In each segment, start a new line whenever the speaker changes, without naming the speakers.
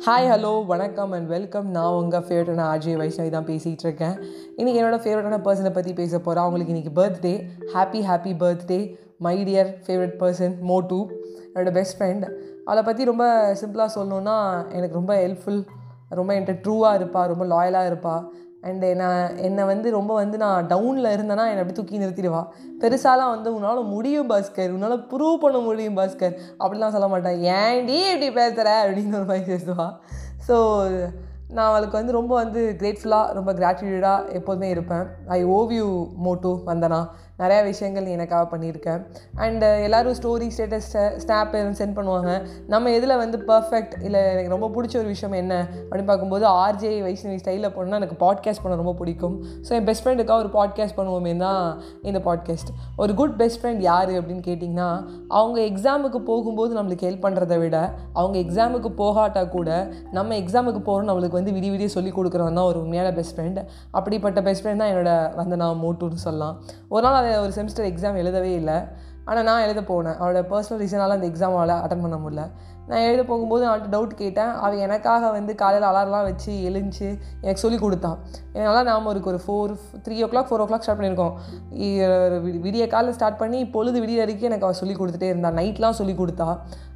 Hi hello வணக்கம் and welcome நான் உங்கள் ஃபேவரட்டான ஆர்ஜே வைஷ்ணவி தான் பேசிகிட்டு இருக்கேன். இன்றைக்கி என்னோடய ஃபேவரட்டான பர்சனை பற்றி பேச போகிறேன் அவங்களுக்கு இன்றைக்கி birthday happy happy birthday my dear favourite person மோட்டு என்னோடய பெஸ்ட் ஃப்ரெண்ட் அவளை பற்றி ரொம்ப சிம்பிளாக சொல்லணுன்னா எனக்கு ரொம்ப ஹெல்ப்ஃபுல் ரொம்ப என்கிட்ட ட்ரூவாக இருப்பாள் ரொம்ப லாயலாக இருப்பாள் அண்டு நான் என்னை வந்து ரொம்ப வந்து நான் டவுனில் இருந்தேன்னா என்னை அப்படி தூக்கி நிறுத்திடுவா. பெருசாலாம் வந்து உன்னால் முடியும் பாஸ்கர் உன்னால் ப்ரூவ் பண்ண முடியும் பாஸ்கர் அப்படிலாம் சொல்ல மாட்டேன் ஏன்டி இப்படி பேசுகிற அப்படின்னு ஒரு மாதிரி பேசுவா. ஸோ நான் அவளுக்கு வந்து ரொம்ப வந்து கிரேட்ஃபுல்லாக ரொம்ப கிராட்டிடியூடாக எப்போதுமே இருப்பேன். ஐ ஓவ் யூ மோட்டு வந்தனா. நிறையா விஷயங்கள் நீ எனக்காக பண்ணியிருக்கேன். அண்டு எல்லோரும் ஸ்டோரி ஸ்டேட்டஸ் ஸ்னாப் சென்ட் பண்ணுவாங்க. நம்ம எதில் வந்து பர்ஃபெக்ட் இல்லை எனக்கு ரொம்ப பிடிச்ச ஒரு விஷயம் என்ன அப்படின்னு பார்க்கும்போது ஆர்ஜே வைஷ்ணவி ஸ்டைலில் போனால் எனக்கு பாட்காஸ்ட் பண்ண ரொம்ப பிடிக்கும். ஸோ என் பெஸ்ட் ஃப்ரெண்டுக்காக ஒரு பாட்காஸ்ட் பண்ணுவோமே தான் இந்த பாட்காஸ்ட் ஒரு குட் பெஸ்ட் ஃப்ரெண்ட் யார் அப்படின்னு கேட்டிங்கன்னா அவங்க எக்ஸாமுக்கு போகும்போது நம்மளுக்கு ஹெல்ப் பண்ணுறத விட அவங்க எக்ஸாமுக்கு போகாட்டா கூட நம்ம எக்ஸாமுக்கு போகிறோம் நம்மளுக்கு வந்து விடிய விடிய சொல்லி கொடுக்குறவன் தான் ஒரு உண்மையான பெஸ்ட் ஃப்ரெண்ட் அப்படிப்பட்ட பெஸ்ட் ஃப்ரெண்ட் தான் என்னோட வந்த நான் மோட்டுன்னு சொல்லலாம். ஒரு நாள் அதை ஒரு செமிஸ்டர் எக்ஸாம் எழுதவே இல்லை. ஆனால் நான் எழுத போனேன். அவளோட பர்சனல் ரீசனால் அந்த எக்ஸாம் அவளை அட்டன் பண்ண முடியல. நான் எழுத போகும்போது அவள்கிட்ட டவுட் கேட்டேன். அவள் எனக்காக வந்து காலையில் அலாரெலாம் வச்சு எழுந்துச்சு. எனக்கு சொல்லி கொடுத்தான் என்னால் நாம் ஒரு ஒரு four three o'clock four o'clock start பண்ணியிருக்கோம் விடிய காலையில் ஸ்டார்ட் பண்ணி பொழுது விடிய வரைக்கும் எனக்கு அவள் சொல்லி கொடுத்துட்டே இருந்தாள் நைட்லாம் சொல்லி கொடுத்தா.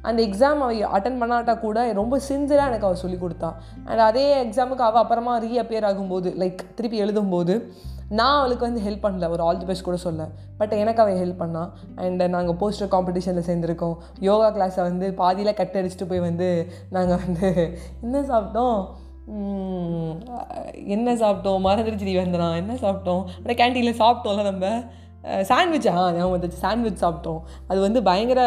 அந்த எக்ஸாம் அவள் அட்டன் பண்ணாட்டா கூட ரொம்ப சின்சராக எனக்கு அவள் சொல்லி கொடுத்தா. அண்ட் அதே எக்ஸாமுக்கு அவள் அப்புறமா ரீஅப்பியர் ஆகும்போது லைக் திருப்பி எழுதும்போது நான் அவளுக்கு வந்து ஹெல்ப் பண்ணல. ஒரு ஆல் தி பெஸ்ட் கூட சொல்ல. பட் எனக்கு அவள் ஹெல்ப் பண்ணான் அண்ட் நாங்கள் போஸ்டர் காம்படிஷனில் சேர்ந்துருக்கோம். யோகா கிளாஸை வந்து பாதியில் கட் அடிச்சுட்டு போய் வந்து நாங்கள் வந்து என்ன சாப்பிட்டோம்? என்ன சாப்பிட்டோம்? மறந்துடுச்சு வந்தனா? என்ன சாப்பிட்டோம்? ஆனால் கேன்டீனில் சாப்பிட்டோம்ல நம்ம. சாண்ட்விச் ஆ ஞாபகம் வந்துச்சு சாண்ட்விச் சாப்பிட்டோம். அது வந்து பயங்கர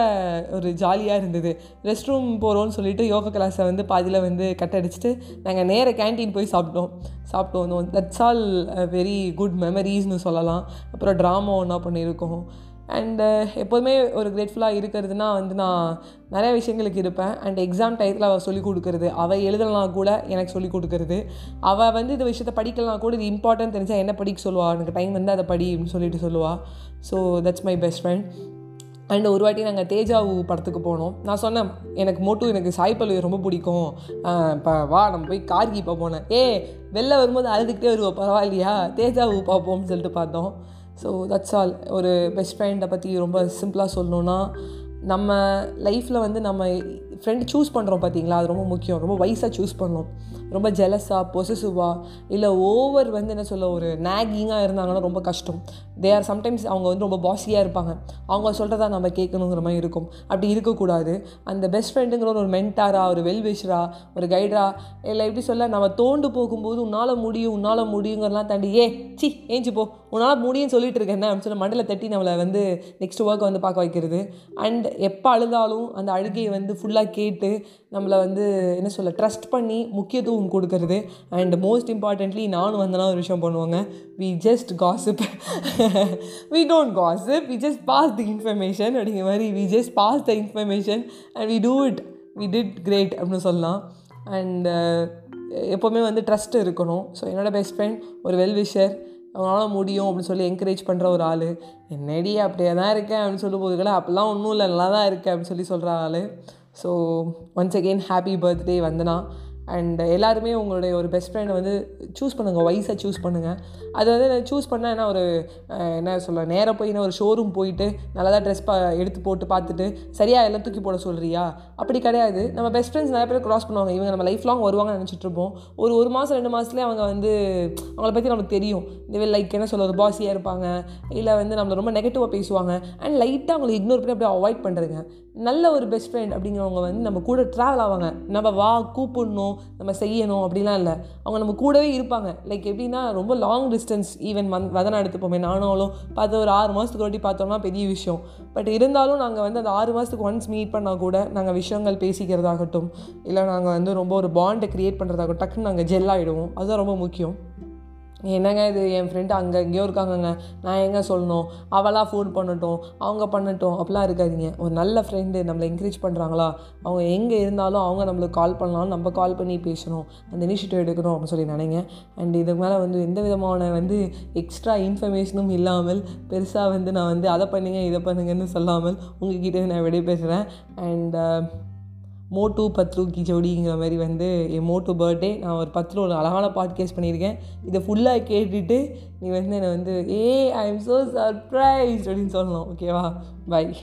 ஒரு ஜாலியாக இருந்தது. ரெஸ்ட் ரூம் போகிறோன்னு சொல்லிட்டு யோகா கிளாஸை வந்து பாதியில் வந்து கட் அடிச்சுட்டு நாங்கள் நேர கேன்டீன் போய் சாப்பிட்டோம். சாப்பிட்டு வந்தோம். தட்ஸ் ஆல் வெரி குட் மெமரிஸ்னு சொல்லலாம். அப்புறம் ட்ராமா ஒன்றா பண்ணியிருக்கோம். அண்டு uh, எப்போதுமே ஒரு கிரேட்ஃபுல்லாக இருக்கிறதுனா வந்து நான் நிறைய விஷயங்களுக்கு இருப்பேன். அண்ட் எக்ஸாம் டயத்தில் அவள் சொல்லிக் கொடுக்குறது அவள் எழுதலாம் கூட எனக்கு சொல்லிக் கொடுக்குறது. அவள் வந்து இந்த விஷயத்தை படிக்கலாம் கூட இது இம்பார்ட்டன்ட் தெரிஞ்சால் என்ன படிக்க சொல்லுவாள் எனக்கு டைம் வந்து அதை படி அப்படின்னு சொல்லிட்டு சொல்லுவாள் so that's my best friend and ஒரு வாட்டி நாங்கள் தேஜாவு படத்துக்கு போனோம். நான் சொன்னேன் எனக்கு மோட்டு எனக்கு சாய் பல்லவி ரொம்ப பிடிக்கும். இப்போ வா நம்ம போய் கார்கி போனேன் ஏ வெளில வரும்போது அழுதுகிட்டே வருவோம் பரவாயில்லையா? தேஜாவு பார்ப்போம்னு சொல்லிட்டு பார்த்தோம். ஸோ தட்ஸ் ஆல் ஒரு பெஸ்ட் ஃப்ரெண்டை பற்றி ரொம்ப சிம்பிளாக சொல்லணுன்னா நம்ம லைஃப்பில் வந்து நம்ம ஃப்ரெண்டு சூஸ் பண்ணுறோம் பார்த்தீங்களா அது ரொம்ப முக்கியம். ரொம்ப வயசாக சூஸ் பண்ணோம் ரொம்ப ஜெலஸாக பொசசிவாக இல்லை ஓவர் வந்து என்ன சொல்ல ஒரு நேகிங்காக இருந்தாங்கன்னா ரொம்ப கஷ்டம். தே ஆர் சம்டைம்ஸ் அவங்க வந்து ரொம்ப பாசியாக இருப்பாங்க. அவங்க சொல்கிறதா நம்ம கேட்கணுங்கிற மாதிரி இருக்கும். அப்படி இருக்கக்கூடாது. அந்த பெஸ்ட் ஃப்ரெண்டுங்கிற ஒரு மென்டாராக ஒரு வெல்விஷராக ஒரு கைடரா இல்லை எப்படி சொல்ல நம்ம தோண்டு போகும்போது உன்னால் முடியும் உன்னால் முடியுங்கிறலாம் தாண்டி ஏ சி ஏஞ்சி போ. உன்னால் முடியும்னு சொல்லிட்டு இருக்கேன் அப்படின்னு சொல்லி மண்டல தட்டி நம்மளை வந்து நெக்ஸ்ட் ஒர்க் வந்து பார்க்க வைக்கிறது. அண்ட் எப்போ அழுதாலும் அந்த அழுகையை வந்து ஃபுல்லாக கேட்டு நம்மளை வந்து என்ன சொல்ல ட்ரஸ்ட் பண்ணி முக்கியத்துவம் கொடுக்கறது. அண்ட் மோஸ்ட் இம்பார்ட்டண்ட்லி நானும் வந்தனா ஒரு விஷயம் பண்ணுவாங்க. We just gossip we don't gossip we just pass the information அப்படிங்கிற மாதிரி we just pass the information and we do it we did great அப்படின்னு சொல்லலாம். அண்டு uh, எப்போவுமே வந்து ட்ரஸ்ட் இருக்கணும். ஸோ என்னோடய பெஸ்ட் ஃப்ரெண்ட் ஒரு வெல் விஷர் அவனால் முடியும் அப்படின்னு சொல்லி என்கரேஜ் பண்ணுற ஒரு ஆள். என்னடி அப்படியே தான் இருக்கேன் அப்படின்னு சொல்லும் போதுக்கெல்லாம் கூட அப்போல்லாம் ஒன்றும் இல்லை நல்லா தான் இருக்கேன் அப்படின்னு சொல்லி சொல்கிற ஆள். So once again happy birthday Vandana and எல்லாருமே உங்களுடைய ஒரு பெஸ்ட் ஃப்ரெண்டை வந்து சூஸ் பண்ணுங்கள் வயசாக சூஸ் பண்ணுங்கள் அது வந்து சூஸ் பண்ணால் என்ன ஒரு என்ன சொல்ல நேராக போய் என்ன ஒரு ஷோரூம் போயிட்டு நல்லா தான் ட்ரெஸ் பா எடுத்து போட்டு பார்த்துட்டு சரியாக எல்லாம் தூக்கி போட சொல்கிறியா அப்படி கிடையாது. நம்ம பெஸ்ட் ஃப்ரெண்ட்ஸ் நிறைய பேர் க்ராஸ் பண்ணுவாங்க. இவங்க நம்ம லைஃப் லாங் வருவாங்கன்னு நினச்சிட்ருப்போம் ஒரு ஒரு மாதம் ரெண்டு மாதத்துலேயே அவங்க வந்து அவங்கள பற்றி நமக்கு தெரியும். இந்த லைக் என்ன சொல்ல ஒரு பாஸியாக இருப்பாங்க. இல்லை வந்து நம்மளை ரொம்ப நெகட்டிவாக பேசுவாங்க. அண்ட் லைட்டாக அவங்களை இக்னோர் பண்ணி அப்படியே அவாய்ட் பண்ணுறதுங்க நல்ல ஒரு பெஸ்ட் ஃப்ரெண்ட் அப்படிங்கிறவங்க வந்து நம்ம கூட ட்ராவல் ஆவாங்க. நம்ம வா கூப்பிடணும். நம்ம செய்யணும் அப்படிலாம் இல்லை. அவங்க நம்ம கூடவே இருப்பாங்க. லைக் எப்படின்னா ரொம்ப லாங் டிஸ்டன்ஸ் ஈவன் மந்த் வதனை எடுத்துப்போமே. நானும் பார்த்து ஒரு ஆறு மாதத்துக்கு ஒட்டி பார்த்தோம்னா பெரிய விஷயம். பட் இருந்தாலும் நாங்கள் வந்து அந்த ஆறு மாதத்துக்கு ஒன்ஸ் மீட் பண்ணால் கூட நாங்கள் விஷயங்கள் பேசிக்கிறதாகட்டும் இல்லை நாங்கள் வந்து ரொம்ப ஒரு பாண்டை க்ரியேட் பண்ணுறதாகட்டும் டக்குன்னு நாங்கள் ஜெல் ஆகிடுவோம் அதுதான் ரொம்ப முக்கியம். என்னங்க இது? என் ஃப்ரெண்டு அங்கே எங்கேயோ இருக்காங்கங்க. நான் எங்கே சொல்லணும்? அவளாக ஃபோன் பண்ணட்டும். அவங்க பண்ணட்டும். அப்படிலாம் இருக்காதிங்க. ஒரு நல்ல ஃப்ரெண்டு நம்மளை என்கரேஜ் பண்ணுறாங்களா அவங்க எங்கே இருந்தாலும் அவங்க நம்மளுக்கு கால் பண்ணாலும் நம்ம கால் பண்ணி பேசணும். அந்த இனிஷியேட்டிவ் எடுக்கணும் அப்படின்னு சொல்லி நினைங்க. அண்ட் இதுக்கு மேலே வந்து எந்த விதமான வந்து எக்ஸ்ட்ரா இன்ஃபர்மேஷனும் இல்லாமல் பெருசாக வந்து நான் வந்து அதை பண்ணுங்க இதை பண்ணுங்கன்னு சொல்லாமல் உங்ககிட்ட நான் விடை பேசுகிறேன் அண்ட் மோட்டு பத்ரு கி ஜோடிங்கிற மாதிரி வந்து என் மோட்டு பர்த்டே நான் ஒரு பத்தில் ஒரு அழகான பாட்காஸ்ட் பண்ணியிருக்கேன். இதை ஃபுல்லாக கேட்டுட்டு நீ வந்து என்னை வந்து ஏ ஐ எம் ஸோ சர்ப்ரைஸ் அப்படின்னு சொல்லணும். ஓகேவா பை